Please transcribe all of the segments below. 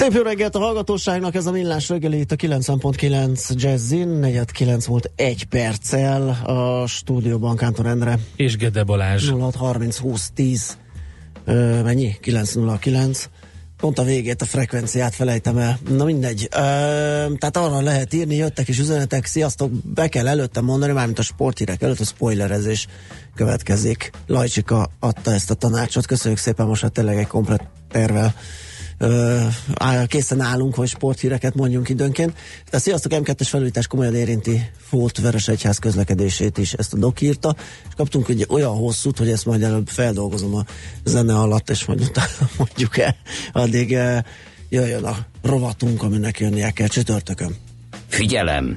Szép jó reggelt a hallgatóságnak, ez a millás reggeli itt a 90.9 Jazzin, negyed 9 volt egy perccel a stúdióban Kántor Endre. És Gede Balázs. 06 30 20 10 ö, mennyi? 909 pont a végét, a frekvenciát felejtem el. Na mindegy. Ö, tehát arra lehet írni, jöttek is üzenetek, sziasztok, be kell előtte mondani, mármint a sporthírek előtt a spoilerezés következik. Lajcsika adta ezt a tanácsot, köszönjük szépen, most hát tényleg egy komplet tervel készen állunk, hogy sporthíreket mondjunk időnként. Tehát sziasztok, M2-es felújítás komolyan érinti Fót Veres Egyház közlekedését is, ezt a dok írta, és kaptunk egy olyan hosszút, hogy ezt majd előbb feldolgozom a zene alatt, és majd utána mondjuk el. Addig jöjjön a rovatunk, aminek jönnie kell csütörtökön. Figyelem!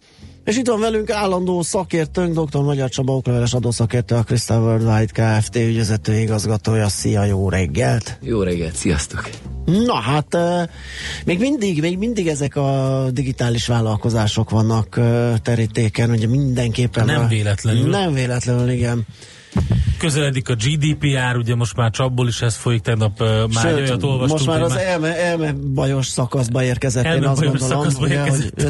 És itt van velünk állandó szakértőnk, dr. Magyar Csaba okleveles adószakértő, a Crystal Worldwide Kft. ügyvezető igazgatója. Szia, jó reggelt! Jó reggelt, sziasztok! Na hát, még mindig, még mindig ezek a digitális vállalkozások vannak terítéken, ugye mindenképpen. Nem véletlenül. Nem véletlenül, igen. Közeledik a GDPR, ugye most már csapból is ez folyik, tegnap uh, már Sőt, olyat olvastunk. Most már az elme, elme bajos szakaszba érkezett, Elme én azt gondolom, ugye, hogy a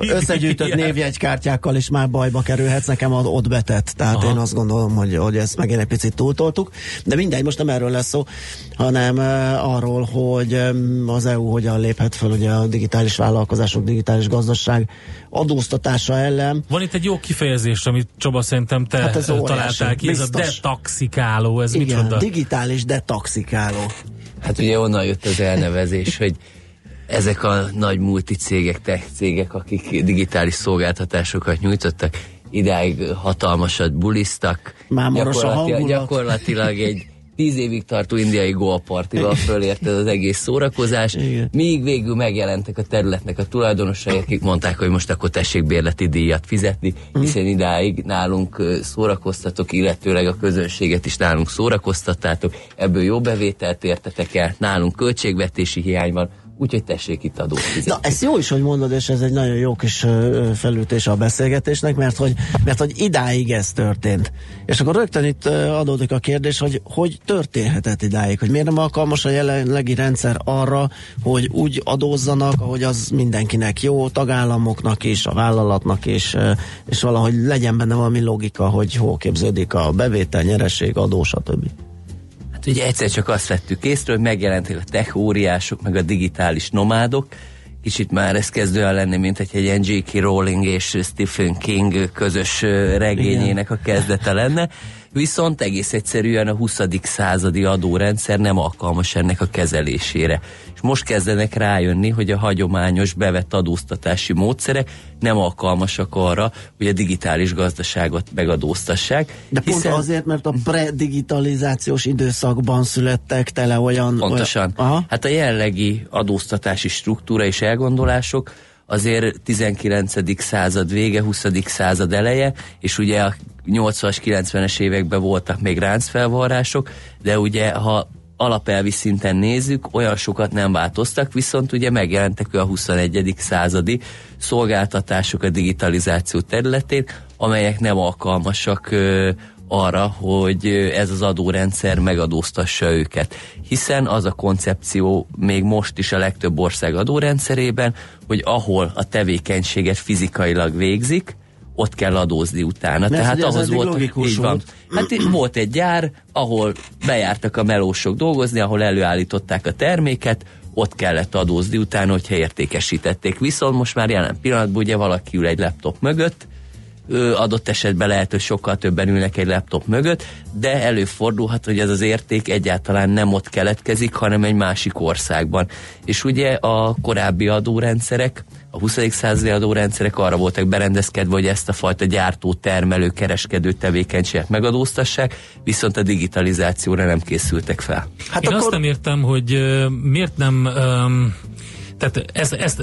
összegyűjtött, névjegykártyákkal is már bajba kerülhetsz, nekem ad, ott betett. Tehát Aha. én azt gondolom, hogy, hogy ezt megint egy picit túltoltuk. De mindegy, most nem erről lesz szó, hanem uh, arról, hogy um, az EU hogyan léphet fel ugye a digitális vállalkozások, digitális gazdaság adóztatása ellen. Van itt egy jó kifejezés, amit Csaba szerintem te Hát ez találtál ki, ez a. detaxikáló, ez Igen, micsoda? digitális detaxikáló. Hát ugye onnan jött az elnevezés, hogy ezek a nagy multicégek, tech cégek, akik digitális szolgáltatásokat nyújtottak, idáig hatalmasat bulisztak. Mámoros a Gyakorlati- hangulat. Gyakorlatilag egy tíz évig tartó indiai golpartival fölérted az egész szórakozás, Igen. míg végül megjelentek a területnek a tulajdonosai, akik mondták, hogy most akkor tessék bérleti díjat fizetni, Mhm. hiszen idáig nálunk szórakoztatok, illetőleg a közönséget is nálunk szórakoztattátok, ebből jó bevételt értetek el, nálunk költségvetési hiány van, úgyhogy tessék itt adót fizetni. Na, ez jó is, hogy mondod, és ez egy nagyon jó kis felütés a beszélgetésnek, mert hogy, mert hogy idáig ez történt. És akkor rögtön itt adódik a kérdés, hogy hogy történhetett idáig, hogy miért nem alkalmas a jelenlegi rendszer arra, hogy úgy adózzanak, ahogy az mindenkinek jó, tagállamoknak is, a vállalatnak is, és valahogy legyen benne valami logika, hogy hol képződik a bevétel, nyereség, adó, stb. Hát ugye egyszer csak azt vettük észre, hogy megjelentek a tech óriások, meg a digitális nomádok, kicsit már ez kezd olyan lenni, mint egy ilyen J.K. Rowling és Stephen King közös regényének a kezdete lenne, viszont egész egyszerűen a 20. századi adórendszer nem alkalmas ennek a kezelésére. És most kezdenek rájönni, hogy a hagyományos bevett adóztatási módszerek nem alkalmasak arra, hogy a digitális gazdaságot megadóztassák. De pont hiszen- azért, mert a predigitalizációs időszakban születtek tele olyan... Pontosan. Olyan, aha. Hát a jelenlegi adóztatási struktúra és elgondolások azért 19. század vége, 20. század eleje, és ugye a 80-as, 90-es években voltak még ráncfelvarrások, de ugye ha alapelvi szinten nézzük, olyan sokat nem változtak, viszont ugye megjelentek a 21. századi szolgáltatások a digitalizáció területén, amelyek nem alkalmasak ö, arra, hogy ez az adórendszer megadóztassa őket. Hiszen az a koncepció még most is a legtöbb ország adórendszerében, hogy ahol a tevékenységet fizikailag végzik, ott kell adózni utána. Mert Tehát ahhoz volt, így van. volt. Hát itt volt egy gyár, ahol bejártak a melósok dolgozni, ahol előállították a terméket, ott kellett adózni utána, hogyha értékesítették. Viszont most már jelen pillanatban ugye valaki ül egy laptop mögött, adott esetben lehet, hogy sokkal többen ülnek egy laptop mögött, de előfordulhat, hogy ez az érték egyáltalán nem ott keletkezik, hanem egy másik országban. És ugye a korábbi adórendszerek, a 20. századi adórendszerek arra voltak berendezkedve, hogy ezt a fajta gyártó, termelő, kereskedő tevékenységet megadóztassák, viszont a digitalizációra nem készültek fel. Hát Én akkor... azt nem értem, hogy miért nem um, tehát ez, ez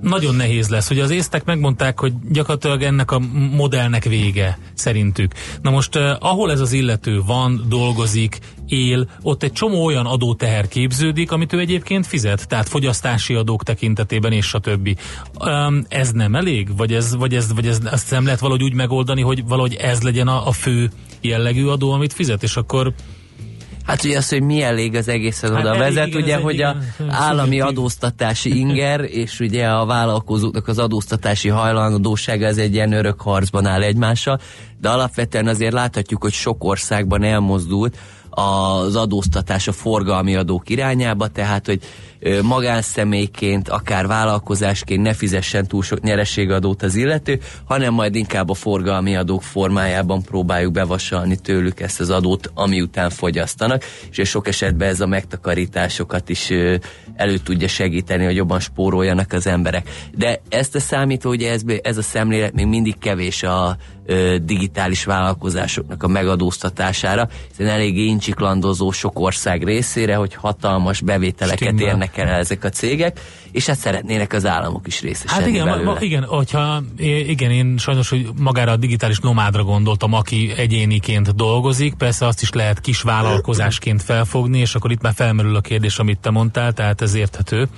nagyon nehéz lesz. hogy az észtek megmondták, hogy gyakorlatilag ennek a modellnek vége szerintük. Na most eh, ahol ez az illető van, dolgozik, él, ott egy csomó olyan adóteher képződik, amit ő egyébként fizet, tehát fogyasztási adók tekintetében és stb. Um, ez nem elég? Vagy ez, vagy ez, vagy ez azt nem lehet valahogy úgy megoldani, hogy valahogy ez legyen a, a fő jellegű adó, amit fizet, és akkor Hát ugye az, hogy mi elég az egészen hát oda vezet, igen, ugye, hogy igen, a állami adóztatási inger és ugye a vállalkozóknak az adóztatási hajlandósága ez egy ilyen örök harcban áll egymással, de alapvetően azért láthatjuk, hogy sok országban elmozdult az adóztatás a forgalmi adók irányába, tehát hogy magánszemélyként, akár vállalkozásként ne fizessen túl sok nyereségadót az illető, hanem majd inkább a forgalmi adók formájában próbáljuk bevasalni tőlük ezt az adót, ami után fogyasztanak, és sok esetben ez a megtakarításokat is elő tudja segíteni, hogy jobban spóroljanak az emberek. De ezt a számítva, ugye ez, ez a szemlélet még mindig kevés a digitális vállalkozásoknak a megadóztatására, hiszen eléggé incsiklandozó sok ország részére, hogy hatalmas bevételeket Stimmel. érnek el ezek a cégek, és hát szeretnének az államok is részesedni Hát igen, belőle. ma, igen, hogyha, igen, én sajnos, hogy magára a digitális nomádra gondoltam, aki egyéniként dolgozik, persze azt is lehet kis vállalkozásként felfogni, és akkor itt már felmerül a kérdés, amit te mondtál, tehát ez érthető.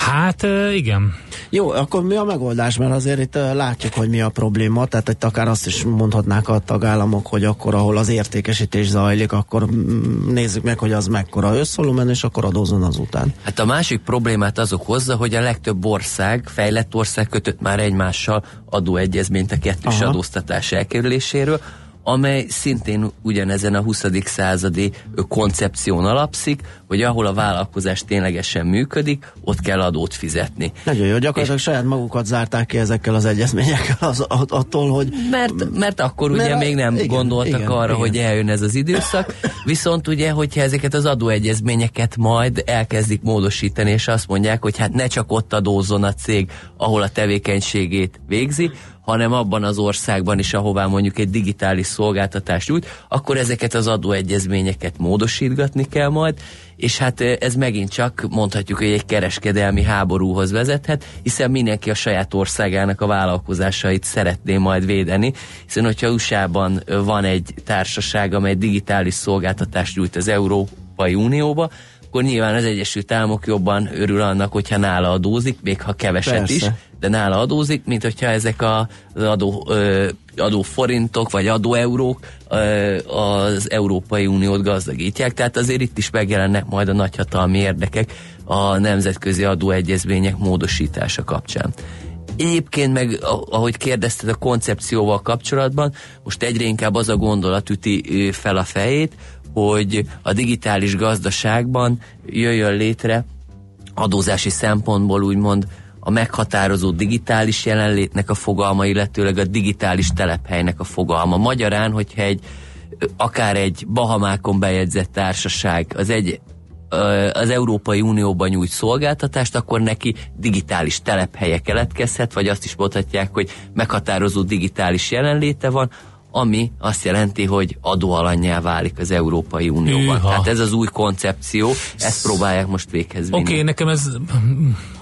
Hát igen. Jó, akkor mi a megoldás? Mert azért itt látjuk, hogy mi a probléma, tehát itt akár azt is mondhatnák a tagállamok, hogy akkor, ahol az értékesítés zajlik, akkor mm, nézzük meg, hogy az mekkora összvolumen, és akkor adózon azután. Hát a másik problémát az okozza, hogy a legtöbb ország, fejlett ország kötött már egymással adóegyezményt a kettős Aha. adóztatás elkerüléséről, amely szintén ugyanezen a 20. századi koncepción alapszik, hogy ahol a vállalkozás ténylegesen működik, ott kell adót fizetni. Nagyon jó, gyakorlatilag és saját magukat zárták ki ezekkel az egyezményekkel az, attól, hogy... Mert, mert akkor mert ugye a, még nem igen, gondoltak igen, arra, igen. hogy eljön ez az időszak, viszont ugye, hogyha ezeket az adóegyezményeket majd elkezdik módosítani, és azt mondják, hogy hát ne csak ott adózzon a cég, ahol a tevékenységét végzi, hanem abban az országban is, ahová mondjuk egy digitális szolgáltatást nyújt, akkor ezeket az adóegyezményeket módosítgatni kell majd, és hát ez megint csak mondhatjuk, hogy egy kereskedelmi háborúhoz vezethet, hiszen mindenki a saját országának a vállalkozásait szeretné majd védeni, hiszen hogyha USA-ban van egy társaság, amely digitális szolgáltatást nyújt az Európai Unióba, akkor nyilván az Egyesült Államok jobban örül annak, hogyha nála adózik, még ha keveset Persze. is, de nála adózik, mint hogyha ezek a, az adó, ö, adó forintok vagy adó eurók ö, az Európai Uniót gazdagítják. Tehát azért itt is megjelennek majd a nagyhatalmi érdekek a nemzetközi adóegyezmények módosítása kapcsán. Egyébként meg, ahogy kérdezted a koncepcióval kapcsolatban, most egyre inkább az a gondolat üti fel a fejét, hogy a digitális gazdaságban jöjjön létre adózási szempontból úgymond a meghatározó digitális jelenlétnek a fogalma, illetőleg a digitális telephelynek a fogalma. Magyarán, hogyha egy akár egy Bahamákon bejegyzett társaság az egy az Európai Unióban nyújt szolgáltatást, akkor neki digitális telephelye keletkezhet, vagy azt is mondhatják, hogy meghatározó digitális jelenléte van, ami azt jelenti, hogy adóalanyjá válik az Európai Unióban. Hűha. Tehát ez az új koncepció, ezt próbálják most véghez vinni. Oké, okay, nekem ez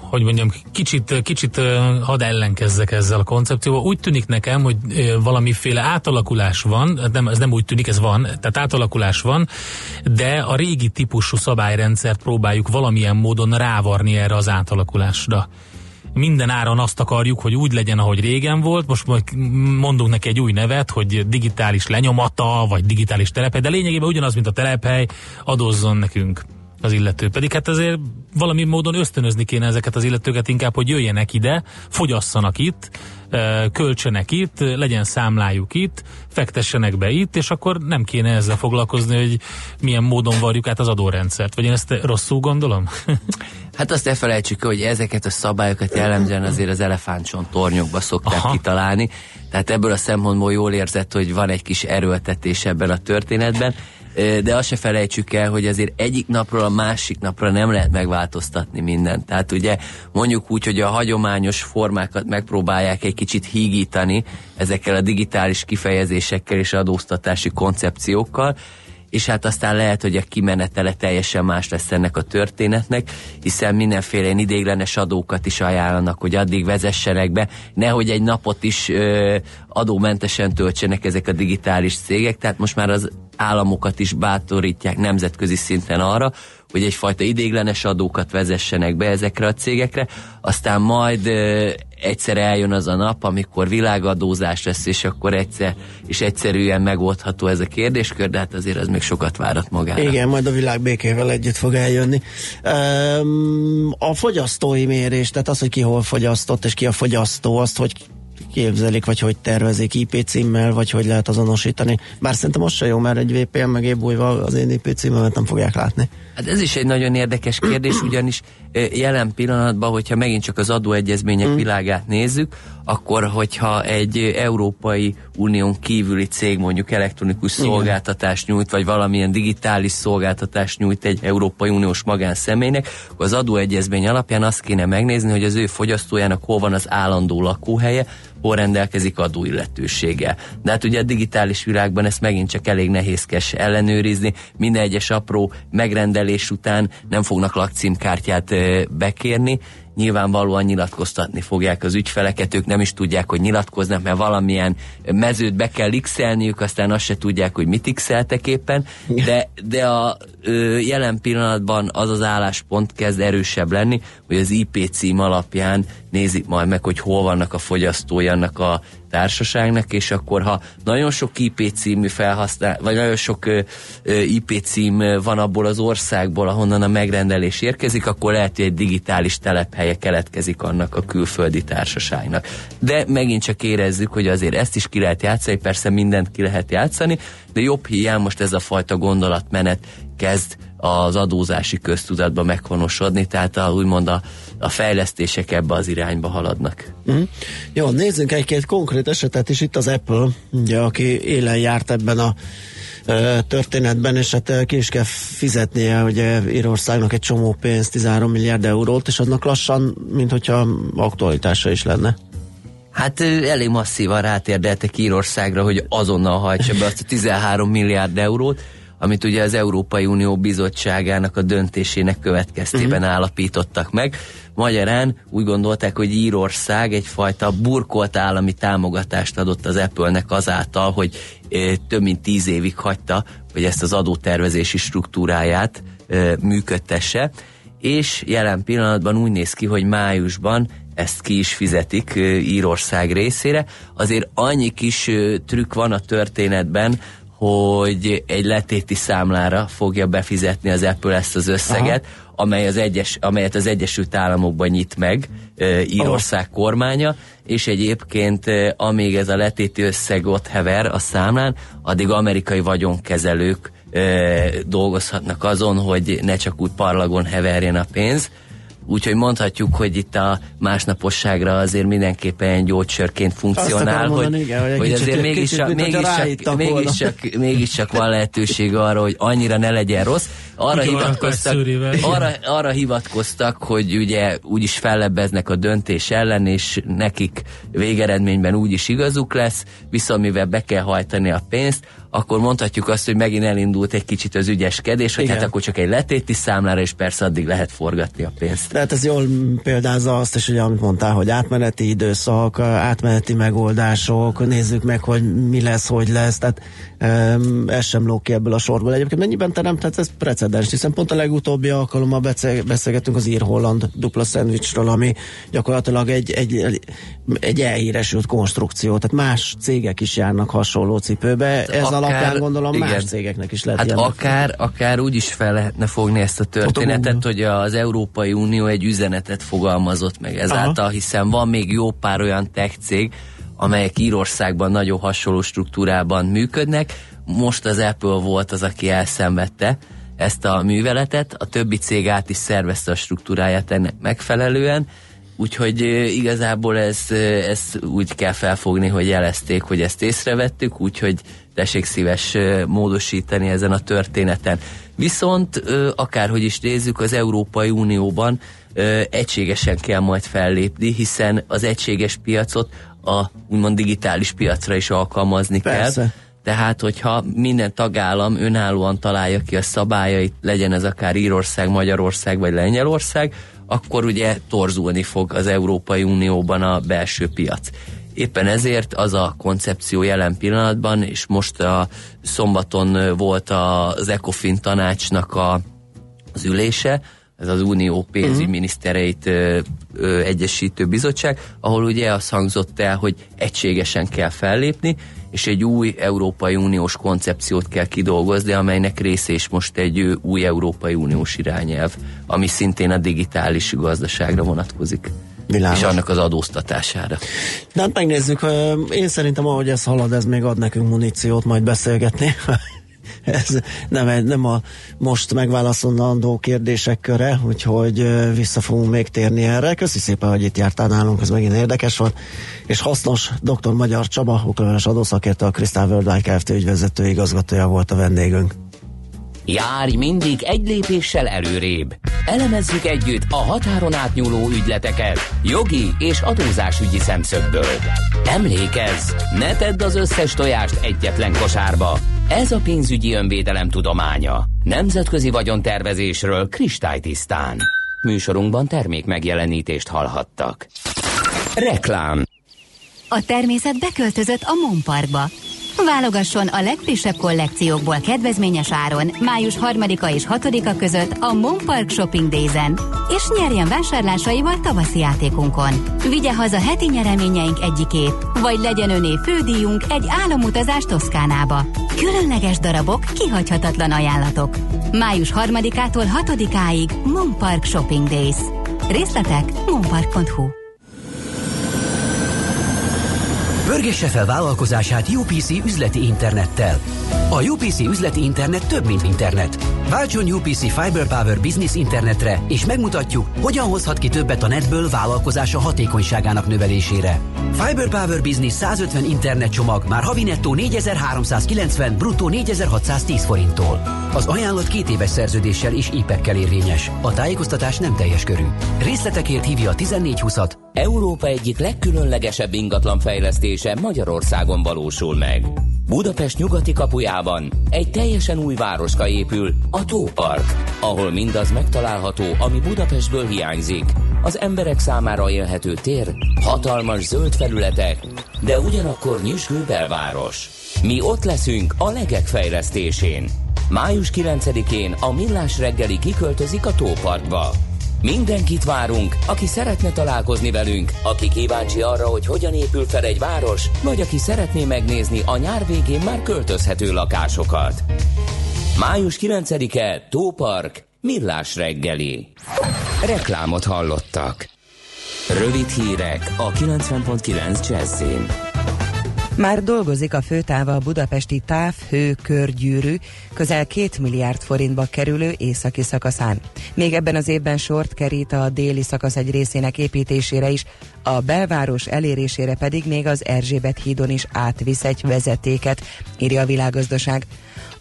hogy mondjam, kicsit, kicsit hadd ellenkezzek ezzel a koncepcióval. Úgy tűnik nekem, hogy valamiféle átalakulás van, nem, ez nem úgy tűnik, ez van, tehát átalakulás van, de a régi típusú szabályrendszert próbáljuk valamilyen módon rávarni erre az átalakulásra. Minden áron azt akarjuk, hogy úgy legyen, ahogy régen volt, most mondunk neki egy új nevet, hogy digitális lenyomata, vagy digitális telephely, de lényegében ugyanaz, mint a telephely, adózzon nekünk az illető. Pedig hát azért valami módon ösztönözni kéne ezeket az illetőket inkább, hogy jöjjenek ide, fogyasszanak itt, költsenek itt, legyen számlájuk itt, fektessenek be itt, és akkor nem kéne ezzel foglalkozni, hogy milyen módon varjuk át az adórendszert. Vagy én ezt rosszul gondolom? Hát azt ne felejtsük, hogy ezeket a szabályokat jellemzően azért az elefántson tornyokba szokták Aha. kitalálni, tehát ebből a szempontból jól érzett, hogy van egy kis erőltetés ebben a történetben de azt se felejtsük el, hogy azért egyik napról a másik napra nem lehet megváltoztatni mindent. Tehát ugye mondjuk úgy, hogy a hagyományos formákat megpróbálják egy kicsit hígítani ezekkel a digitális kifejezésekkel és adóztatási koncepciókkal, és hát aztán lehet, hogy a kimenetele teljesen más lesz ennek a történetnek, hiszen mindenféle idéglenes adókat is ajánlanak, hogy addig vezessenek be, nehogy egy napot is ö, adómentesen töltsenek ezek a digitális cégek, tehát most már az államokat is bátorítják nemzetközi szinten arra, hogy egyfajta idéglenes adókat vezessenek be ezekre a cégekre, aztán majd ö, egyszer eljön az a nap, amikor világadózás lesz, és akkor egyszer és egyszerűen megoldható ez a kérdéskör, de hát azért az még sokat várat magára. Igen, majd a világ békével együtt fog eljönni. A fogyasztói mérés, tehát az, hogy ki hol fogyasztott, és ki a fogyasztó, azt hogy képzelik, vagy hogy tervezik IP címmel, vagy hogy lehet azonosítani. Bár szerintem most sem jó, mert egy VPN meg az én IP címmemet nem fogják látni. Hát ez is egy nagyon érdekes kérdés, ugyanis jelen pillanatban, hogyha megint csak az adóegyezmények mm. világát nézzük, akkor hogyha egy Európai Unión kívüli cég mondjuk elektronikus szolgáltatást nyújt, vagy valamilyen digitális szolgáltatást nyújt egy Európai Uniós magánszemélynek, akkor az adóegyezmény alapján azt kéne megnézni, hogy az ő fogyasztójának hol van az állandó lakóhelye, hol rendelkezik adóilletőséggel. De hát ugye a digitális világban ezt megint csak elég nehézkes ellenőrizni. Minden egyes apró megrendelés után nem fognak lakcímkártyát bekérni, nyilvánvalóan nyilatkoztatni fogják az ügyfeleket, ők nem is tudják, hogy nyilatkoznak, mert valamilyen mezőt be kell x aztán azt se tudják, hogy mit x éppen, de, de a ö, jelen pillanatban az az álláspont kezd erősebb lenni, hogy az IP cím alapján nézik majd meg, hogy hol vannak a fogyasztói annak a társaságnak, és akkor ha nagyon sok IP című felhasznál, vagy nagyon sok ö, IP cím van abból az országból, ahonnan a megrendelés érkezik, akkor lehet, hogy egy digitális telephelye keletkezik annak a külföldi társaságnak. De megint csak érezzük, hogy azért ezt is ki lehet játszani, persze mindent ki lehet játszani, de jobb hiány most ez a fajta gondolatmenet kezd az adózási köztudatba meghonosodni, tehát a, úgymond a, a fejlesztések ebbe az irányba haladnak. Mm. Jó, nézzünk egy-két konkrét esetet is. Itt az Apple, ugye, aki élen járt ebben a történetben, és hát ki is kell fizetnie ugye Írországnak egy csomó pénzt, 13 milliárd eurót, és annak lassan, mint hogyha aktualitása is lenne. Hát elég masszívan rátérdeltek Írországra, hogy azonnal hajtsa be azt a 13 milliárd eurót, amit ugye az Európai Unió bizottságának a döntésének következtében uh-huh. állapítottak meg. Magyarán úgy gondolták, hogy Írország egyfajta burkolt állami támogatást adott az Apple-nek azáltal, hogy e, több mint tíz évig hagyta, hogy ezt az adótervezési struktúráját e, működtesse, és jelen pillanatban úgy néz ki, hogy májusban ezt ki is fizetik Írország részére. Azért annyi kis trükk van a történetben, hogy egy letéti számlára fogja befizetni az Apple ezt az összeget, Aha. amely az egyes, amelyet az Egyesült Államokban nyit meg e, Írország kormánya, és egyébként e, amíg ez a letéti összeg ott hever a számlán, addig amerikai vagyonkezelők e, dolgozhatnak azon, hogy ne csak úgy parlagon heverjen a pénz, Úgyhogy mondhatjuk, hogy itt a másnaposságra azért mindenképpen gyógysörként funkcionál, hogy, mondani, igen, hogy, hogy azért mégiscsak, mégiscsak, mégiscsak, mégiscsak van lehetőség arra, hogy annyira ne legyen rossz. Arra hivatkoztak, arra, arra hivatkoztak, hogy ugye úgyis fellebbeznek a döntés ellen, és nekik végeredményben úgyis igazuk lesz, viszont mivel be kell hajtani a pénzt, akkor mondhatjuk azt, hogy megint elindult egy kicsit az ügyeskedés, hogy Igen. hát akkor csak egy letéti számlára, és persze addig lehet forgatni a pénzt. Tehát ez jól példázza azt is, hogy amit mondtál, hogy átmeneti időszak, átmeneti megoldások, nézzük meg, hogy mi lesz, hogy lesz, tehát ez sem lók ki ebből a sorból. Egyébként mennyiben teremtett ez precedens, hiszen pont a legutóbbi alkalommal beszélgettünk az ír-holland dupla szendvicsről, ami gyakorlatilag egy, egy, egy elhíresült konstrukció, tehát más cégek is járnak hasonló cipőbe. Ez a alapján gondolom igen. más cégeknek is lehet Hát akár, akár úgy is fel lehetne fogni ezt a történetet, hogy az Európai Unió egy üzenetet fogalmazott meg ezáltal, Aha. hiszen van még jó pár olyan tech cég, amelyek Írországban nagyon hasonló struktúrában működnek. Most az Apple volt az, aki elszenvedte ezt a műveletet, a többi cég át is szervezte a struktúráját ennek megfelelően, Úgyhogy igazából ez, ez úgy kell felfogni, hogy jelezték, hogy ezt észrevettük, úgyhogy tessék szíves módosítani ezen a történeten. Viszont akárhogy is nézzük, az Európai Unióban egységesen kell majd fellépni, hiszen az egységes piacot a úgymond digitális piacra is alkalmazni Persze. kell. Tehát, hogyha minden tagállam önállóan találja ki a szabályait, legyen ez akár Írország, Magyarország vagy Lengyelország, akkor ugye torzulni fog az Európai Unióban a belső piac. Éppen ezért az a koncepció jelen pillanatban, és most a szombaton volt az ECOFIN tanácsnak a, az ülése, ez az unió pénzügyminisztereit ö, ö, egyesítő bizottság, ahol ugye az hangzott el, hogy egységesen kell fellépni, és egy új Európai Uniós koncepciót kell kidolgozni, amelynek része is most egy új Európai Uniós irányelv, ami szintén a digitális gazdaságra vonatkozik. Világos. És annak az adóztatására. De hát megnézzük, én szerintem ahogy ez halad, ez még ad nekünk muníciót majd beszélgetni. ez nem, nem a most megválaszolandó kérdések köre, úgyhogy vissza fogunk még térni erre. Köszi szépen, hogy itt jártál nálunk, ez megint érdekes volt, és hasznos. Dr. Magyar Csaba, okleveles adószakértő, a Crystal World Kft. ügyvezető igazgatója volt a vendégünk. Járj mindig egy lépéssel előrébb. Elemezzük együtt a határon átnyúló ügyleteket jogi és adózásügyi szemszögből. Emlékezz, ne tedd az összes tojást egyetlen kosárba. Ez a pénzügyi önvédelem tudománya. Nemzetközi vagyontervezésről kristálytisztán. Műsorunkban termék megjelenítést hallhattak. Reklám A természet beköltözött a Monparkba Válogasson a legfrissebb kollekciókból kedvezményes áron május 3-a és 6-a között a Mon Park Shopping Days-en, és nyerjen vásárlásaival tavaszi játékunkon. Vigye haza heti nyereményeink egyikét, vagy legyen öné fődíjunk egy álomutazás Toszkánába. Különleges darabok, kihagyhatatlan ajánlatok. Május 3-ától 6-áig Mon Park Shopping Days. Részletek monpark.hu Pörgesse fel vállalkozását UPC üzleti internettel. A UPC üzleti internet több, mint internet. Váltson UPC Fiber Power Business internetre, és megmutatjuk, hogyan hozhat ki többet a netből vállalkozása hatékonyságának növelésére. Fiber Power Business 150 internet csomag már havi nettó 4390, bruttó 4610 forinttól. Az ajánlat két éves szerződéssel és ipekkel érvényes. A tájékoztatás nem teljes körű. Részletekért hívja a 1420-at. Európa egyik legkülönlegesebb ingatlan fejlesztése Magyarországon valósul meg. Budapest nyugati kapujában egy teljesen új városka épül, a Tópark, ahol mindaz megtalálható, ami Budapestből hiányzik. Az emberek számára élhető tér, hatalmas zöld felületek, de ugyanakkor nyüzsgő belváros. Mi ott leszünk a legek fejlesztésén. Május 9-én a Millás reggeli kiköltözik a Tóparkba. Mindenkit várunk, aki szeretne találkozni velünk, aki kíváncsi arra, hogy hogyan épül fel egy város, vagy aki szeretné megnézni a nyár végén már költözhető lakásokat. Május 9-e, Tópark, Millás reggeli. Reklámot hallottak. Rövid hírek a 90.9 Jazzin. Már dolgozik a főtáva a budapesti táv-hő körgyűrű közel két milliárd forintba kerülő északi szakaszán. Még ebben az évben sort kerít a déli szakasz egy részének építésére is, a belváros elérésére pedig még az Erzsébet hídon is átvisz egy vezetéket, írja a világgazdaság.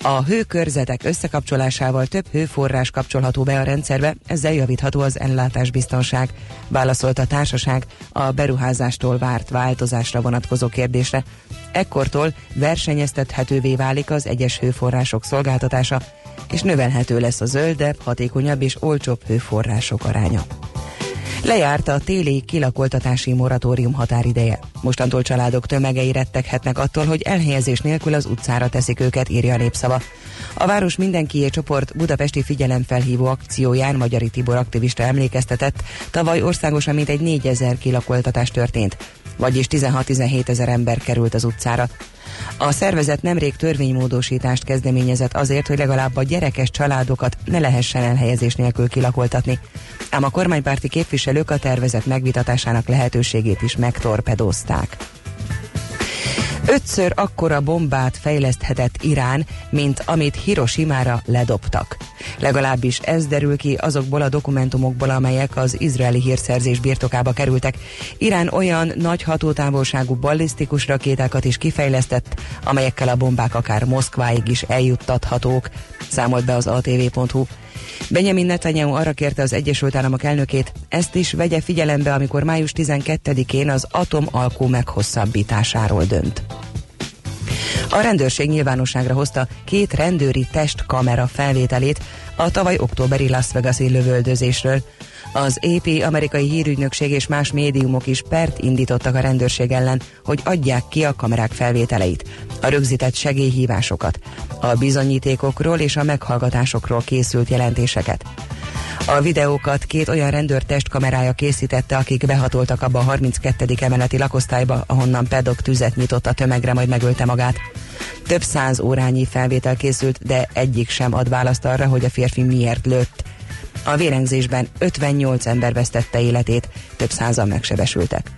A hőkörzetek összekapcsolásával több hőforrás kapcsolható be a rendszerbe, ezzel javítható az ellátásbiztonság, válaszolt a társaság a beruházástól várt változásra vonatkozó kérdésre. Ekkortól versenyeztethetővé válik az egyes hőforrások szolgáltatása, és növelhető lesz a zöldebb, hatékonyabb és olcsóbb hőforrások aránya. Lejárta a téli kilakoltatási moratórium határideje. Mostantól családok tömegei retteghetnek attól, hogy elhelyezés nélkül az utcára teszik őket, írja a népszava. A Város Mindenkié csoport budapesti figyelemfelhívó akcióján Magyari Tibor aktivista emlékeztetett, tavaly országosan mintegy 4000 kilakoltatás történt, vagyis 16-17 ezer ember került az utcára. A szervezet nemrég törvénymódosítást kezdeményezett azért, hogy legalább a gyerekes családokat ne lehessen elhelyezés nélkül kilakoltatni. Ám a kormánypárti képviselők a tervezet megvitatásának lehetőségét is megtorpedózták. Ötször akkora bombát fejleszthetett Irán, mint amit Hiroshima-ra ledobtak. Legalábbis ez derül ki azokból a dokumentumokból, amelyek az izraeli hírszerzés birtokába kerültek. Irán olyan nagy hatótávolságú ballisztikus rakétákat is kifejlesztett, amelyekkel a bombák akár Moszkváig is eljuttathatók, számolt be az atv.hu. Benjamin Netanyahu arra kérte az Egyesült Államok elnökét, ezt is vegye figyelembe, amikor május 12-én az atomalkó meghosszabbításáról dönt. A rendőrség nyilvánosságra hozta két rendőri testkamera felvételét a tavaly októberi Las Vegas-i lövöldözésről. Az AP amerikai hírügynökség és más médiumok is pert indítottak a rendőrség ellen, hogy adják ki a kamerák felvételeit, a rögzített segélyhívásokat, a bizonyítékokról és a meghallgatásokról készült jelentéseket. A videókat két olyan rendőr testkamerája készítette, akik behatoltak abba a 32. emeleti lakosztályba, ahonnan pedok tüzet nyitott a tömegre, majd megölte magát. Több száz órányi felvétel készült, de egyik sem ad választ arra, hogy a férfi miért lőtt. A vérengzésben 58 ember vesztette életét, több százan megsebesültek.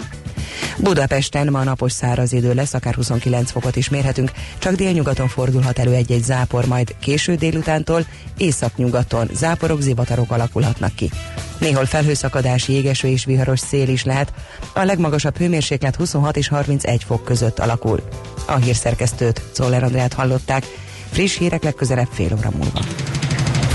Budapesten ma napos száraz idő lesz, akár 29 fokot is mérhetünk, csak délnyugaton fordulhat elő egy-egy zápor, majd késő délutántól északnyugaton záporok, zivatarok alakulhatnak ki. Néhol felhőszakadás, jégeső és viharos szél is lehet, a legmagasabb hőmérséklet 26 és 31 fok között alakul. A hírszerkesztőt, Czoller Andrát hallották, friss hírek legközelebb fél óra múlva.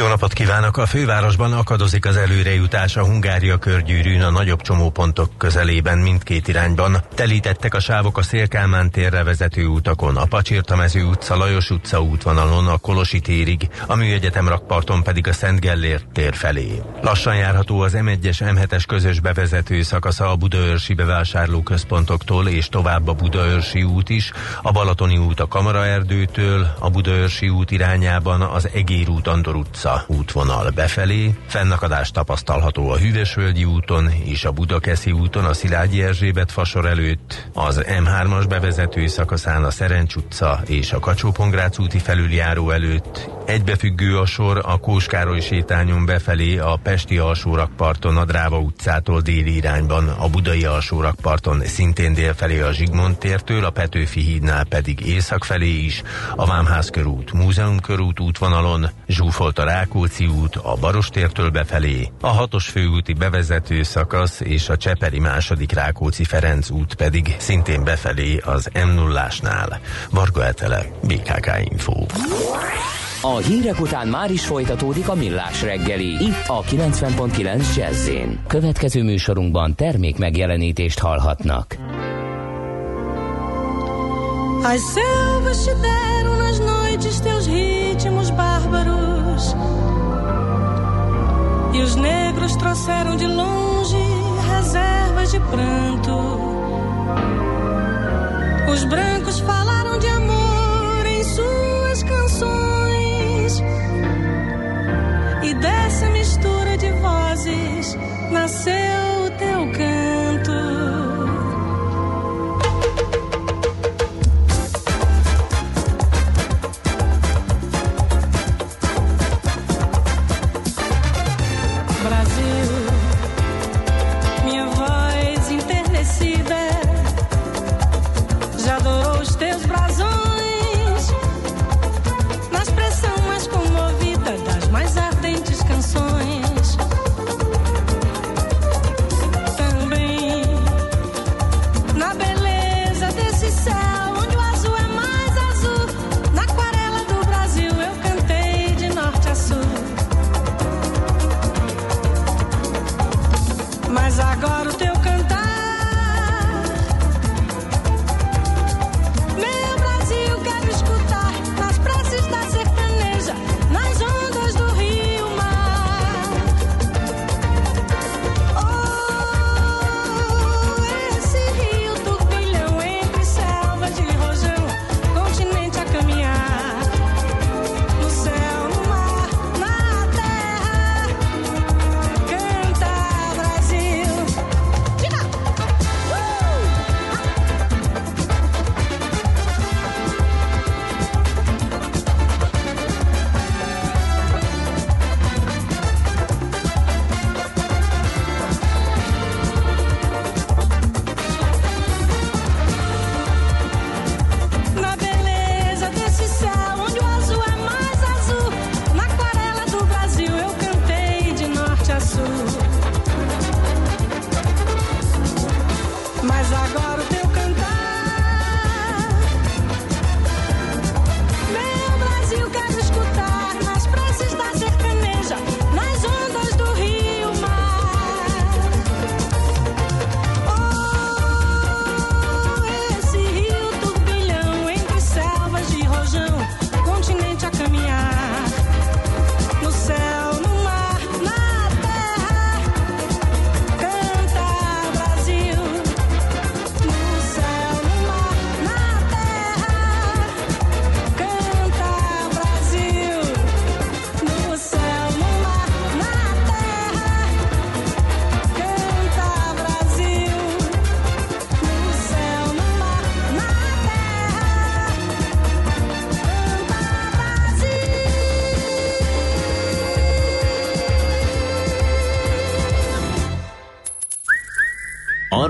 jó napot kívánok! A fővárosban akadozik az előrejutás a Hungária körgyűrűn a nagyobb csomópontok közelében mindkét irányban. Telítettek a sávok a Szélkálmán térre vezető utakon, a Pacsirtamező utca, Lajos utca útvonalon, a Kolosi térig, a Műegyetem rakparton pedig a Szent Gellért tér felé. Lassan járható az M1-es M7-es közös bevezető szakasza a Budaörsi bevásárlóközpontoktól és tovább a Budaörsi út is, a Balatoni út a Kamaraerdőtől, a Budaörsi út irányában az Egér út Andor utca utca útvonal befelé, fennakadás tapasztalható a Hűvösvölgyi úton és a Budakeszi úton a Szilágyi Erzsébet fasor előtt, az M3-as bevezető szakaszán a Szerencs utca és a kacsó úti felüljáró előtt, egybefüggő a sor a Kóskároly sétányon befelé a Pesti alsórakparton a Dráva utcától déli irányban, a Budai alsórakparton szintén délfelé a Zsigmond tértől, a Petőfi hídnál pedig észak felé is, a Vámház körút, Múzeum körút útvonalon, zsúfolt a Rákóczi út a Barostértől befelé, a hatos főúti bevezető szakasz és a Cseperi második Rákóczi Ferenc út pedig szintén befelé az m 0 ásnál Varga Etele, BKK Info. A hírek után már is folytatódik a millás reggeli, itt a 90.9 jazz Következő műsorunkban termék megjelenítést hallhatnak. As selvas te deram nas noites teus ritmos bárbaros E os negros trouxeram de longe reservas de pranto. Os brancos falaram de amor em suas canções. E dessa mistura de vozes nasceu o teu canto.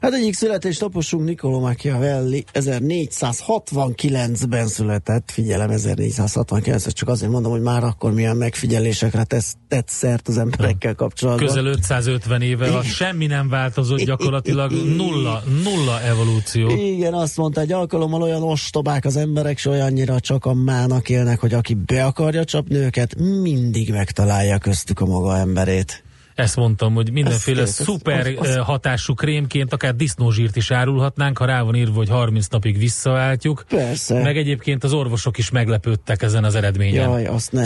Hát egyik születésnaposunk Niccolo Machiavelli 1469-ben született, figyelem 1469 csak azért mondom, hogy már akkor milyen megfigyelésekre tesz, tett szert az emberekkel kapcsolatban. Közel 550 éve a semmi nem változott, gyakorlatilag nulla, nulla evolúció. Igen, azt mondta, egy alkalommal olyan ostobák az emberek, és olyannyira csak a mának élnek, hogy aki be akarja csapni őket, mindig megtalálja köztük a maga emberét. Ezt mondtam, hogy mindenféle Ez- ez- szuper az- az- eh, hatású krémként akár disznózsírt is árulhatnánk, ha rá van írva, hogy 30 napig visszaváltjuk. Persze. Meg egyébként az orvosok is meglepődtek ezen az eredményen. Jaj, azt ne.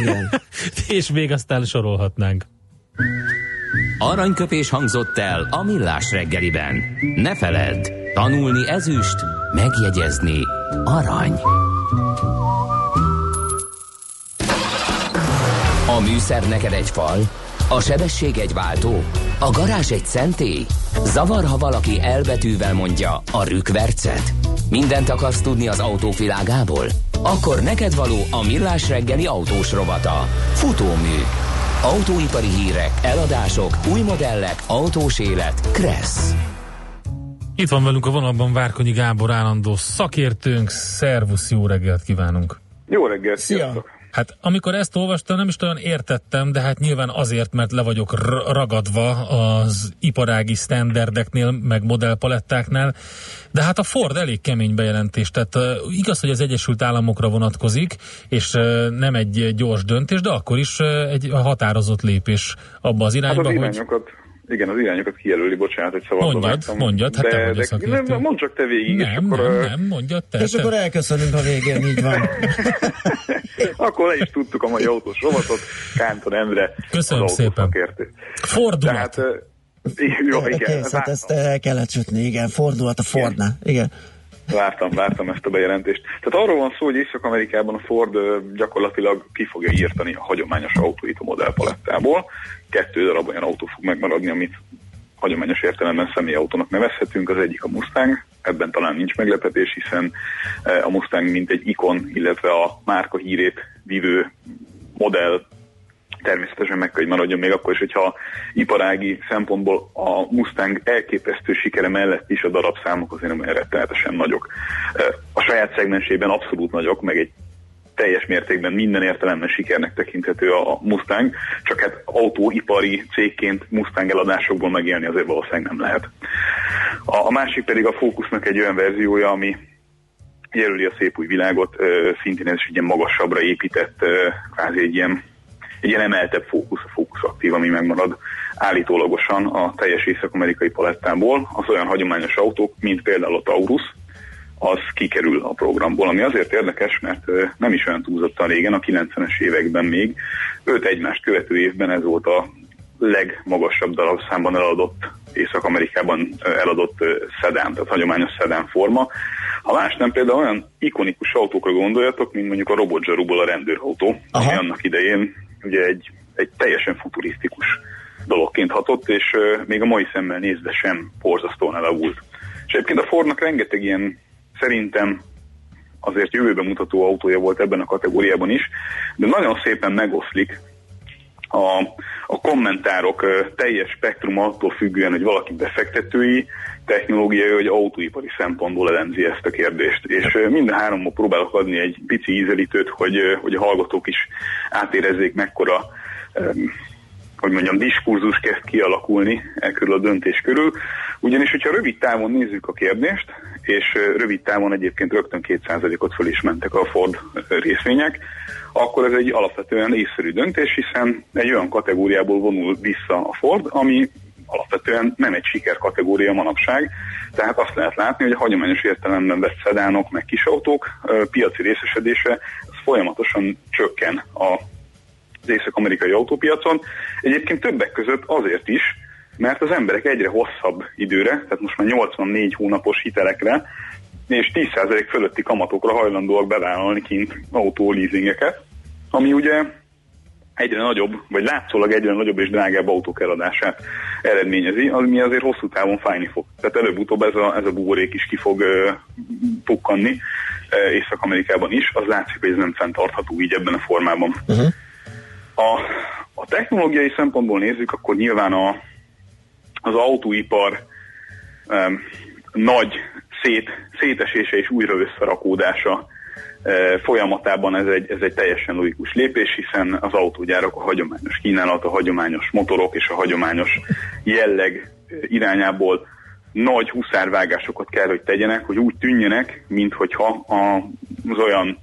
Igen. És még aztán sorolhatnánk. Aranyköpés hangzott el a millás reggeliben. Ne feledd, tanulni ezüst, megjegyezni arany. A műszer neked egy fal, a sebesség egy váltó, a garázs egy szentély. Zavar, ha valaki elbetűvel mondja a rükvercet. Mindent akarsz tudni az autóvilágából? Akkor neked való a millás reggeli autós rovata. Futómű. Autóipari hírek, eladások, új modellek, autós élet. Kressz. Itt van velünk a vonalban Várkonyi Gábor állandó szakértőnk. Szervusz, jó reggelt kívánunk! Jó reggelt, Szia. sziasztok! Hát amikor ezt olvastam, nem is olyan értettem, de hát nyilván azért, mert le vagyok ragadva az iparági standardeknél, meg modellpalettáknál, de hát a Ford elég kemény bejelentés, tehát uh, igaz, hogy az Egyesült Államokra vonatkozik, és nem egy gyors döntés, de akkor is egy határozott lépés abba az Hát irányba, az hogy... irányokat, igen, az irányokat kijelöli, bocsánat, hogy szabadon Mondjad, vágtam. mondjad, hát te de, vagy a de, szakértő. nem, mondd csak te végig, és Nem, akkor, nem, nem, mondjad te. És te. akkor elköszönünk a végén, így van. akkor le is tudtuk a mai autós rovatot, Kántor Endre, Köszönöm az szépen. autószakértő. Fordulat. Tehát, jó, igen, Kész, hát ezt el kellett sütni, igen, fordulat a Fordnál. Igen. Vártam, vártam ezt a bejelentést. Tehát arról van szó, hogy Észak-Amerikában a Ford gyakorlatilag ki fogja írtani a hagyományos autóit a modellpalettából. Kettő darab olyan autó fog megmaradni, amit hagyományos értelemben személyautónak nevezhetünk, az egyik a Mustang, ebben talán nincs meglepetés, hiszen a Mustang mint egy ikon, illetve a márka hírét vívő modell természetesen meg kell, hogy maradjon még akkor is, hogyha iparági szempontból a Mustang elképesztő sikere mellett is a darabszámok azért nem rettenetesen nagyok. A saját szegmensében abszolút nagyok, meg egy teljes mértékben minden értelemben sikernek tekinthető a Mustang, csak hát autóipari cégként Mustang eladásokból megélni azért valószínűleg nem lehet. A, a másik pedig a Focusnak egy olyan verziója, ami jelöli a szép új világot, szintén ez is egy ilyen magasabbra épített, kvázi egy ilyen, egy ilyen emeltebb fókusz, a fókusz aktív, ami megmarad állítólagosan a teljes észak-amerikai palettából, az olyan hagyományos autók, mint például a Taurus, az kikerül a programból, ami azért érdekes, mert nem is olyan túlzottan régen, a 90-es években még, öt egymást követő évben ez volt a legmagasabb darabszámban eladott, Észak-Amerikában eladott szedán, tehát hagyományos szedán forma. Ha más nem, például olyan ikonikus autókra gondoljatok, mint mondjuk a robotzsaruból a rendőrautó, ami Aha. annak idején ugye egy, egy teljesen futurisztikus dologként hatott, és még a mai szemmel nézve sem borzasztóan elavult. És egyébként a Fordnak rengeteg ilyen szerintem azért jövőbe mutató autója volt ebben a kategóriában is, de nagyon szépen megoszlik a, a kommentárok teljes spektrum attól függően, hogy valaki befektetői, technológiai vagy autóipari szempontból elemzi ezt a kérdést. És ö, minden hárommal próbálok adni egy pici ízelítőt, hogy, hogy a hallgatók is átérezzék mekkora hogy mondjam, diskurzus kezd kialakulni e körül a döntés körül. Ugyanis, hogyha rövid távon nézzük a kérdést, és rövid távon egyébként rögtön 2%-ot föl is mentek a Ford részvények, akkor ez egy alapvetően észszerű döntés, hiszen egy olyan kategóriából vonul vissza a Ford, ami alapvetően nem egy siker kategória manapság, tehát azt lehet látni, hogy a hagyományos értelemben vett szedánok, meg kisautók piaci részesedése az folyamatosan csökken a az észak-amerikai autópiacon. Egyébként többek között azért is, mert az emberek egyre hosszabb időre, tehát most már 84 hónapos hitelekre, és 10% fölötti kamatokra hajlandóak bevállalni kint autóleasingeket, ami ugye egyre nagyobb, vagy látszólag egyre nagyobb és drágább autók eladását eredményezi, ami azért hosszú távon fájni fog. Tehát előbb-utóbb ez a, ez a buborék is ki fog uh, pukkanni uh, Észak-Amerikában is, az látszik, hogy ez nem fenntartható így ebben a formában. Uh-huh. A, a technológiai szempontból nézzük, akkor nyilván a, az autóipar um, nagy szét, szétesése és újra összerakódása folyamatában ez egy, ez egy teljesen logikus lépés, hiszen az autógyárak a hagyományos kínálat, a hagyományos motorok és a hagyományos jelleg irányából nagy huszárvágásokat kell, hogy tegyenek, hogy úgy tűnjenek, minthogyha az olyan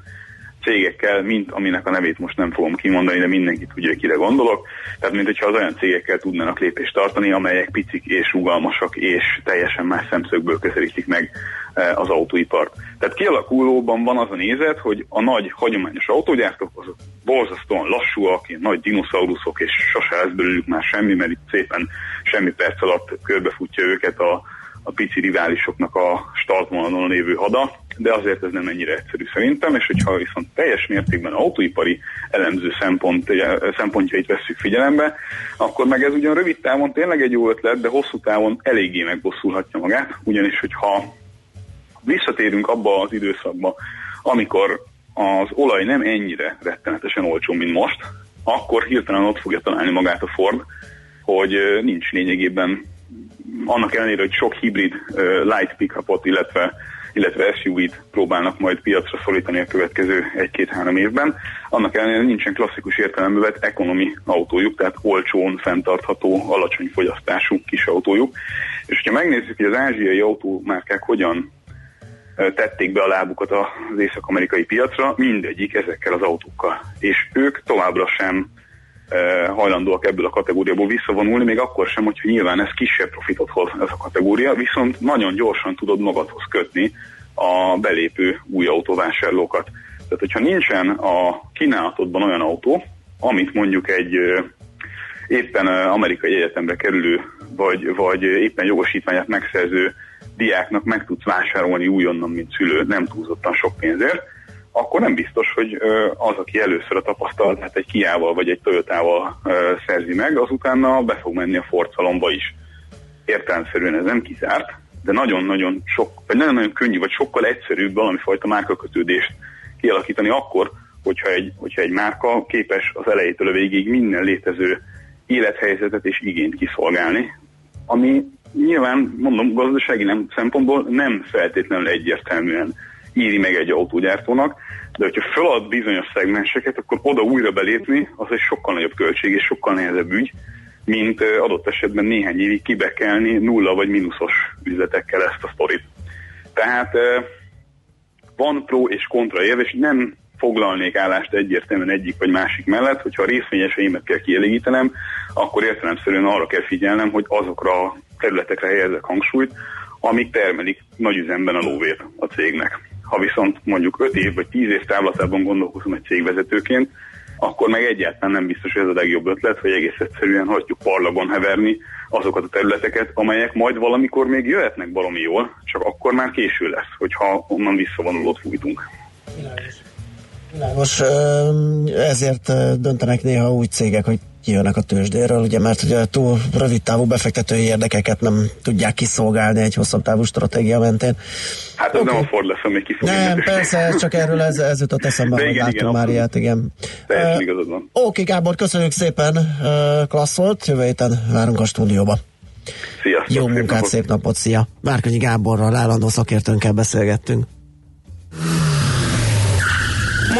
cégekkel, mint aminek a nevét most nem fogom kimondani, de mindenki tudja, kire gondolok. Tehát, mint hogyha az olyan cégekkel tudnának lépést tartani, amelyek picik és rugalmasak, és teljesen más szemszögből közelítik meg eh, az autóipart. Tehát kialakulóban van az a nézet, hogy a nagy hagyományos autógyártók azok borzasztóan lassúak, ilyen nagy dinoszauruszok, és sose lesz belőlük már semmi, mert itt szépen semmi perc alatt körbefutja őket a, a pici riválisoknak a startvonalon lévő hada, de azért ez nem ennyire egyszerű szerintem, és hogyha viszont teljes mértékben autóipari elemző szempont, szempontjait veszük figyelembe, akkor meg ez ugyan rövid távon tényleg egy jó ötlet, de hosszú távon eléggé megbosszulhatja magát, ugyanis hogyha visszatérünk abba az időszakba, amikor az olaj nem ennyire rettenetesen olcsó, mint most, akkor hirtelen ott fogja találni magát a Ford, hogy nincs lényegében annak ellenére, hogy sok hibrid light pickupot, illetve illetve SUV-t próbálnak majd piacra szorítani a következő egy-két-három évben. Annak ellenére nincsen klasszikus értelemben vett ekonomi autójuk, tehát olcsón, fenntartható, alacsony fogyasztású kis autójuk. És hogyha megnézzük, hogy az ázsiai autómárkák hogyan tették be a lábukat az észak-amerikai piacra, mindegyik ezekkel az autókkal. És ők továbbra sem hajlandóak ebből a kategóriából visszavonulni, még akkor sem, hogyha nyilván ez kisebb profitot hoz ez a kategória, viszont nagyon gyorsan tudod magadhoz kötni a belépő új autóvásárlókat. Tehát, hogyha nincsen a kínálatodban olyan autó, amit mondjuk egy éppen amerikai egyetemre kerülő, vagy, vagy éppen jogosítványát megszerző diáknak meg tudsz vásárolni újonnan, mint szülő, nem túlzottan sok pénzért, akkor nem biztos, hogy az, aki először a tapasztalatát egy Kiával vagy egy Toyotával szerzi meg, az utána be fog menni a Ford szalomba is. Értelemszerűen ez nem kizárt, de nagyon-nagyon sok, vagy nagyon-nagyon könnyű, vagy sokkal egyszerűbb valami fajta márkakötődést kialakítani akkor, hogyha egy, hogyha egy márka képes az elejétől a végig minden létező élethelyzetet és igényt kiszolgálni, ami nyilván, mondom, gazdasági nem, szempontból nem feltétlenül egyértelműen íri meg egy autógyártónak, de hogyha felad bizonyos szegmenseket, akkor oda újra belépni, az egy sokkal nagyobb költség és sokkal nehezebb ügy, mint adott esetben néhány évig kibekelni nulla vagy mínuszos üzletekkel ezt a sztorit. Tehát van pro és kontra érv, és nem foglalnék állást egyértelműen egyik vagy másik mellett, hogyha a részvényeseimet kell kielégítenem, akkor értelemszerűen arra kell figyelnem, hogy azokra a területekre helyezek hangsúlyt, amik termelik nagy üzemben a lóvét a cégnek. Ha viszont mondjuk 5 év vagy 10 év távlatában gondolkozom egy cégvezetőként, akkor meg egyáltalán nem biztos, hogy ez a legjobb ötlet, hogy egész egyszerűen hagyjuk parlagon heverni azokat a területeket, amelyek majd valamikor még jöhetnek valami jól, csak akkor már késő lesz, hogyha onnan visszavonulót fújtunk. Most ezért döntenek néha úgy cégek, hogy kijönnek a tőzsdéről, ugye, mert ugye túl rövid távú befektetői érdekeket nem tudják kiszolgálni egy hosszabb távú stratégia mentén. Hát ez okay. nem a Ford lesz, ami ki Nem, persze, csak erről ez, ez jutott eszembe, hogy láttunk már ilyet, igen. Teljesen uh, igazad van. Oké, okay, Gábor, köszönjük szépen, uh, klassz volt, jövő héten várunk a stúdióba. Sziasztok, Jó munkát, szép napot, szép napot szia! Várkonyi Gáborral, állandó szakértőnkkel beszélgettünk.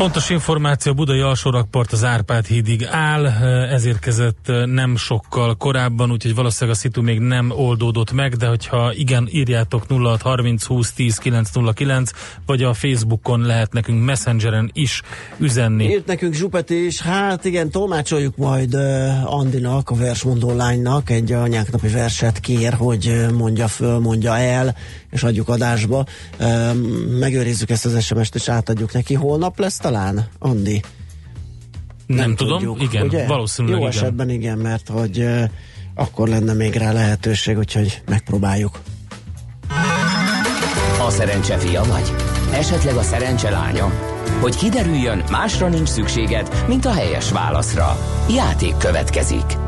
Fontos információ, Budai alsórakpart az Árpád hídig áll, ez érkezett nem sokkal korábban, úgyhogy valószínűleg a szitu még nem oldódott meg, de hogyha igen, írjátok 0630 20 10 909, vagy a Facebookon lehet nekünk Messengeren is üzenni. Írt nekünk Zsupeti is, hát igen, tolmácsoljuk majd uh, Andinak, a versmondó lánynak egy anyáknapi verset kér, hogy mondja föl, mondja el, és adjuk adásba. Uh, megőrizzük ezt az SMS-t, és átadjuk neki. Holnap lesz talán, Andi? Nem, nem tudom, tudjuk, igen, ugye? valószínűleg Jó igen. esetben igen, mert hogy uh, akkor lenne még rá lehetőség, úgyhogy megpróbáljuk. A szerencse fia vagy? Esetleg a szerencse lánya? Hogy kiderüljön, másra nincs szükséged, mint a helyes válaszra. Játék következik.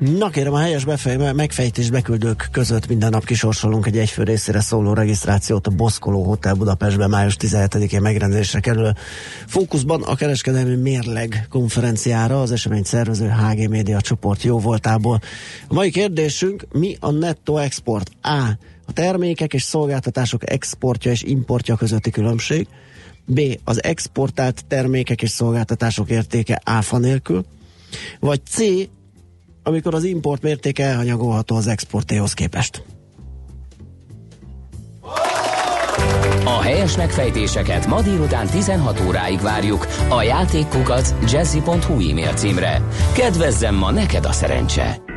Na kérem, a helyes befej, megfejtés beküldők között minden nap kisorsolunk egy egyfő részére szóló regisztrációt a Boszkoló Hotel Budapestben május 17-én megrendelésre kerül. Fókuszban a kereskedelmi mérleg konferenciára az esemény szervező HG Média csoport jó voltából. A mai kérdésünk, mi a netto export? A. A termékek és szolgáltatások exportja és importja közötti különbség. B. Az exportált termékek és szolgáltatások értéke áfa nélkül. Vagy C amikor az import mértéke elhanyagolható az exportéhoz képest. A helyes megfejtéseket ma délután 16 óráig várjuk a játékkukat jazzy.hu e-mail címre. Kedvezzem ma neked a szerencse!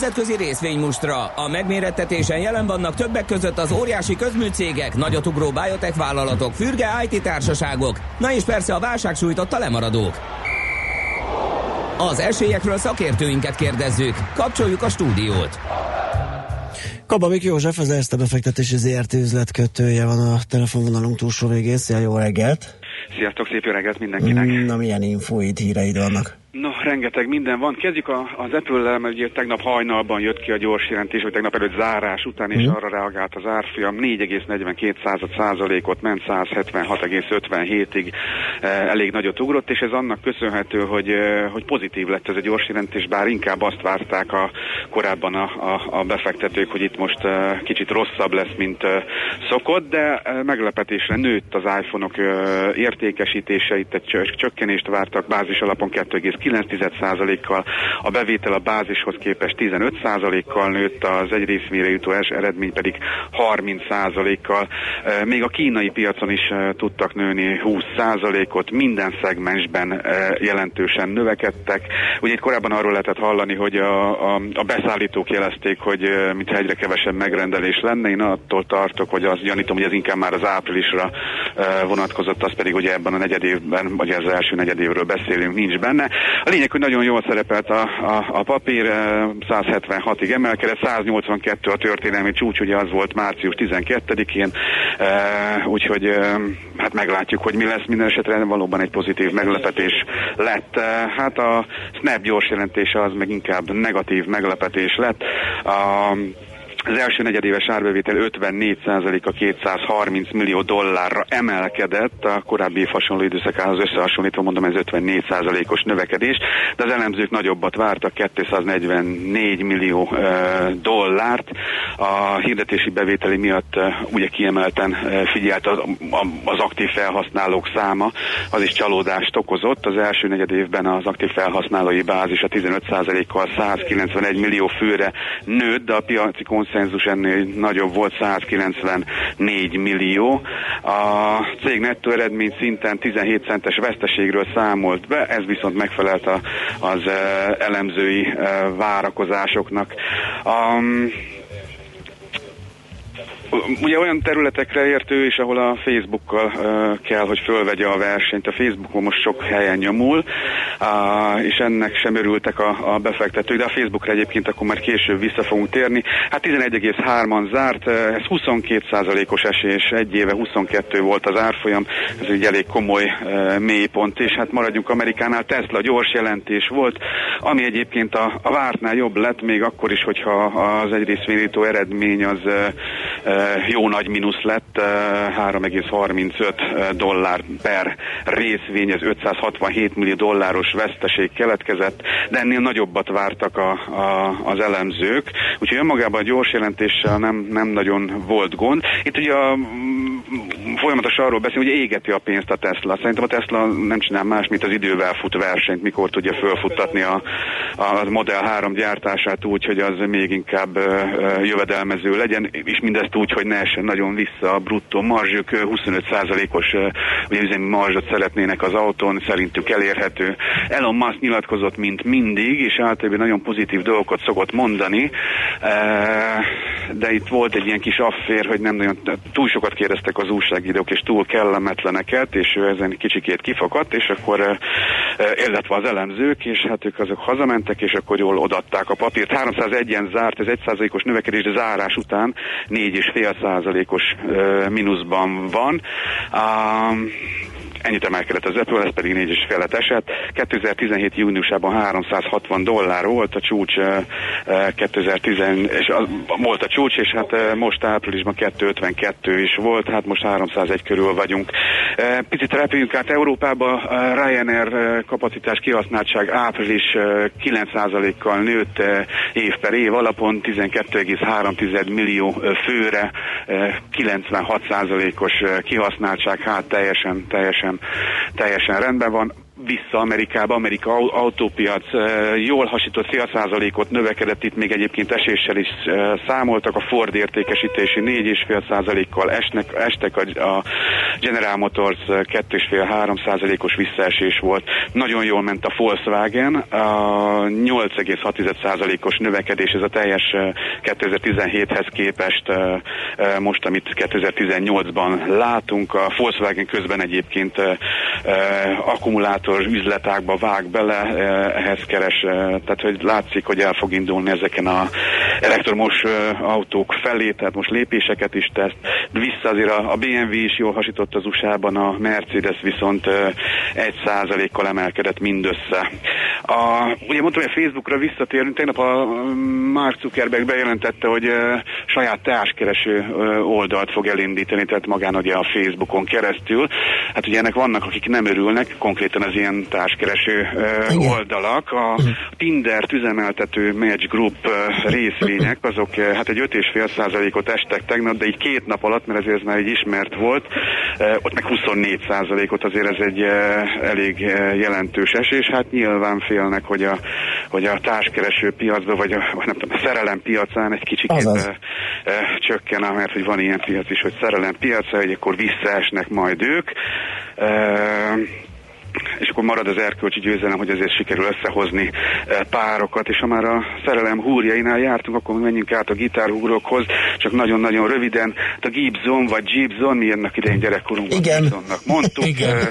Nemzetközi részvénymustra. A megmérettetésen jelen vannak többek között az óriási közműcégek, nagyotugró biotech vállalatok, fürge IT társaságok, na és persze a válság sújtotta lemaradók. Az esélyekről szakértőinket kérdezzük. Kapcsoljuk a stúdiót. Kababik József, az Erste befektetési ZRT üzletkötője van a telefonvonalunk túlsó végén. Szia, jó reggelt! Sziasztok, szép jó reggelt mindenkinek! Na, milyen infóid, híreid vannak? No, rengeteg minden van. Kezdjük a, az Apple-lel, mert ugye tegnap hajnalban jött ki a gyors jelentés, hogy tegnap előtt zárás után, és mm. arra reagált az árfiam. 4,42 százalékot ment 176,57-ig eh, elég nagyot ugrott, és ez annak köszönhető, hogy, eh, hogy pozitív lett ez a gyors jelentés, bár inkább azt várták a, korábban a, a, a befektetők, hogy itt most eh, kicsit rosszabb lesz, mint eh, szokott, de eh, meglepetésre nőtt az iPhone-ok eh, értékesítése, itt egy csökkenést vártak bázis alapon 2, 9,9%-kal, a bevétel a bázishoz képest 15%-kal nőtt, az egy részvére jutó eredmény pedig 30%-kal. Még a kínai piacon is tudtak nőni 20%-ot, minden szegmensben jelentősen növekedtek. Ugye itt korábban arról lehetett hallani, hogy a, a, a beszállítók jelezték, hogy mintha egyre kevesebb megrendelés lenne. Én attól tartok, hogy azt gyanítom, hogy ez inkább már az áprilisra vonatkozott, az pedig ugye ebben a negyedévben, vagy az első negyedévről beszélünk, nincs benne. A lényeg, hogy nagyon jól szerepelt a, a, a papír, 176-ig emelkedett, 182 a történelmi csúcs, ugye az volt március 12-én, úgyhogy hát meglátjuk, hogy mi lesz. Minden esetre valóban egy pozitív meglepetés lett. Hát a Snap gyors jelentése az meg inkább negatív meglepetés lett. A az első negyedéves árbevétel 54%-a 230 millió dollárra emelkedett, a korábbi hasonló időszakához összehasonlítva mondom ez 54%-os növekedés, de az elemzők nagyobbat vártak, 244 millió dollárt. A hirdetési bevételi miatt ugye kiemelten figyelt az, az aktív felhasználók száma, az is csalódást okozott. Az első negyed évben az aktív felhasználói bázis a 15%-kal 191 millió főre nőtt, de a piaci konszenzus konszenzus ennél nagyobb volt, 194 millió. A cég nettó eredmény szinten 17 centes veszteségről számolt be, ez viszont megfelelt a, az elemzői várakozásoknak. Um, Ugye olyan területekre értő és ahol a Facebookkal uh, kell, hogy fölvegye a versenyt. A Facebookon most sok helyen nyomul, uh, és ennek sem örültek a, a befektetők, de a Facebookra egyébként akkor már később vissza fogunk térni. Hát 11,3-an zárt, ez 22%-os esés, egy éve 22 volt az árfolyam, ez egy elég komoly uh, mélypont, és hát maradjunk Amerikánál, Tesla gyors jelentés volt, ami egyébként a, a vártnál jobb lett, még akkor is, hogyha az egyrészt eredmény az uh, jó nagy mínusz lett, 3,35 dollár per részvény, ez 567 millió dolláros veszteség keletkezett, de ennél nagyobbat vártak a, a, az elemzők, úgyhogy önmagában a gyors jelentéssel nem, nem nagyon volt gond. Itt ugye a, folyamatosan arról beszélünk, hogy égeti a pénzt a Tesla. Szerintem a Tesla nem csinál más, mint az idővel fut versenyt, mikor tudja fölfuttatni a, a Model 3 gyártását úgy, hogy az még inkább jövedelmező legyen, és mindezt úgy, hogy ne essen nagyon vissza a bruttó marzsük, 25%-os ugye üzemi marzsot szeretnének az autón, szerintük elérhető. Elon Musk nyilatkozott, mint mindig, és általában nagyon pozitív dolgokat szokott mondani, de itt volt egy ilyen kis affér, hogy nem nagyon, túl sokat kérdeztek az újságírók, és túl kellemetleneket, és ő ezen kicsikét kifakadt, és akkor illetve az elemzők, és hát ők azok hazamentek, és akkor jól odatták a papírt. 301-en zárt, ez 1%-os növekedés, de zárás után 4,5 százalékos mínuszban van. Ennyit emelkedett az Apple, ez pedig 4,5 lett esett. 2017. júniusában 360 dollár volt a csúcs, 2010, és az, volt a csúcs, és hát most áprilisban 252 is volt, hát most 301 körül vagyunk. Picit repüljünk át Európába, Ryanair kapacitás kihasználtság április 9%-kal nőtt év per év alapon 12,3 millió főre, 96%-os kihasználtság, hát teljesen, teljesen teljesen rendben van vissza Amerikába, Amerika autópiac jól hasított fél százalékot növekedett, itt még egyébként eséssel is számoltak, a Ford értékesítési 4,5 százalékkal esnek, estek, a General Motors 2,5-3 százalékos visszaesés volt. Nagyon jól ment a Volkswagen, a 8,6 százalékos növekedés, ez a teljes 2017-hez képest most, amit 2018-ban látunk. A Volkswagen közben egyébként akkumulátor akkumulátor üzletákba vág bele, eh, ehhez keres, eh, tehát hogy látszik, hogy el fog indulni ezeken a elektromos eh, autók felé, tehát most lépéseket is tesz. Vissza azért a BMW is jól hasított az USA-ban, a Mercedes viszont egy százalékkal emelkedett mindössze. A, ugye mondtam, hogy a Facebookra visszatérünk, tegnap a Mark Zuckerberg bejelentette, hogy saját társkereső oldalt fog elindítani, tehát magán ugye a Facebookon keresztül. Hát ugye ennek vannak, akik nem örülnek, konkrétan az ilyen társkereső uh, oldalak. A uh-huh. Tinder üzemeltető Match Group részvények, azok uh, hát egy 5,5 százalékot estek tegnap, de így két nap alatt, mert ezért ez már egy ismert volt, ott meg 24 százalékot, azért ez egy elég jelentős esés. Hát nyilván félnek, hogy a, hogy a társkereső piacba, vagy a, nem tudom, a szerelem piacán egy kicsit csökken, mert hogy van ilyen piac is, hogy szerelem piaca, hogy akkor visszaesnek majd ők. És akkor marad az erkölcsi győzelem, hogy azért sikerül összehozni eh, párokat, és ha már a szerelem húrjainál jártunk, akkor menjünk át a gitárhúrokhoz, csak nagyon-nagyon röviden, hát a Gibson vagy Gibson, mi ennek idején gyerekkorunkban Igen. Gibsonnak mondtuk, Igen. Eh,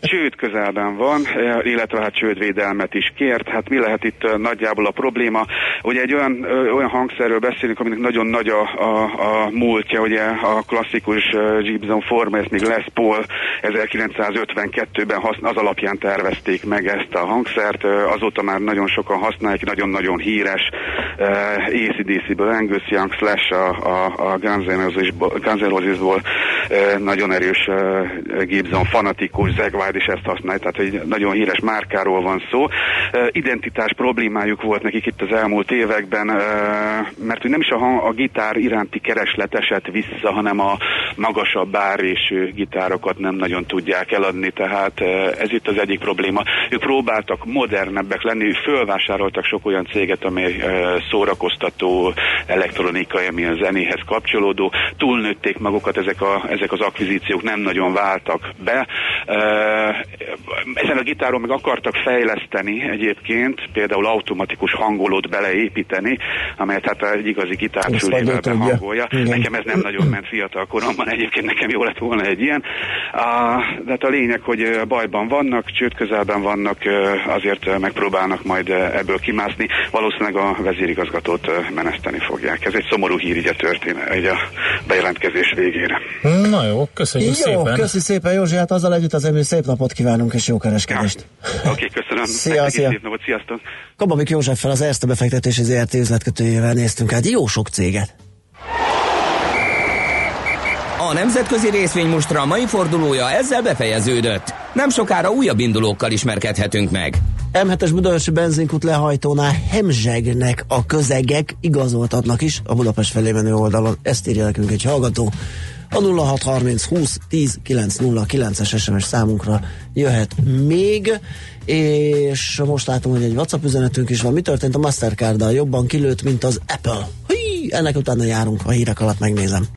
Csőd közelben van, eh, illetve hát csődvédelmet is kért. Hát mi lehet itt nagyjából a probléma? Ugye egy olyan, olyan hangszerről beszélünk, aminek nagyon nagy a, a, a múltja, ugye a klasszikus Gibson Forma, ezt még Les Paul 1952-ben haszn- az alapján tervezték meg ezt a hangszert, azóta már nagyon sokan használják, nagyon-nagyon híres ACDC-ből, Angus Young Slash a, a, a Guns Roses-ból, nagyon erős Gibson fanatikus, Zeg is ezt használja, tehát egy nagyon híres márkáról van szó. Identitás problémájuk volt nekik itt az elmúlt években, mert hogy nem is a, hang- a gitár iránti kereslet esett vissza, hanem a magasabb árésű gitárokat nem nagyon tudják eladni, tehát uh, ez itt az egyik probléma. Ők próbáltak modernebbek lenni, fölvásároltak sok olyan céget, amely szórakoztató elektronikai, ami a zenéhez kapcsolódó, túlnőtték magukat ezek, a, ezek az akvizíciók, nem nagyon váltak be. Ezen a gitáron meg akartak fejleszteni egyébként, például automatikus hangolót beleépíteni, amelyet hát egy igazi tudja. behangolja. Igen. Nekem ez nem nagyon ment fiatal koromban, egyébként nekem jó lett volna egy ilyen. De hát a lényeg, hogy bajban vannak, csőd közelben vannak, azért megpróbálnak majd ebből kimászni. Valószínűleg a vezérigazgatót meneszteni fogják. Ez egy szomorú hír így a történet, így a bejelentkezés végére. Na jó, köszönjük Jó, szépen. köszi szépen Józsi, hát azzal együtt az emlő szép napot kívánunk és jó kereskedést. Oké, okay, köszönöm. Szia, szia. Szép napot, sziasztok! Kababik Józseffel az Erste befektetési ZRT üzletkötőjével néztünk át jó sok céget. A nemzetközi részvénymustra mai fordulója ezzel befejeződött. Nem sokára újabb indulókkal ismerkedhetünk meg. M7-es Budaörsi benzinkút lehajtónál hemzsegnek a közegek, igazoltatnak is a Budapest felé menő oldalon. Ezt írja nekünk egy hallgató. A 0630 20 10 909-es SMS számunkra jöhet még, és most látom, hogy egy WhatsApp üzenetünk is van. Mi történt a Mastercard-dal? Jobban kilőtt, mint az Apple. Hí, ennek utána járunk, a hírek alatt megnézem.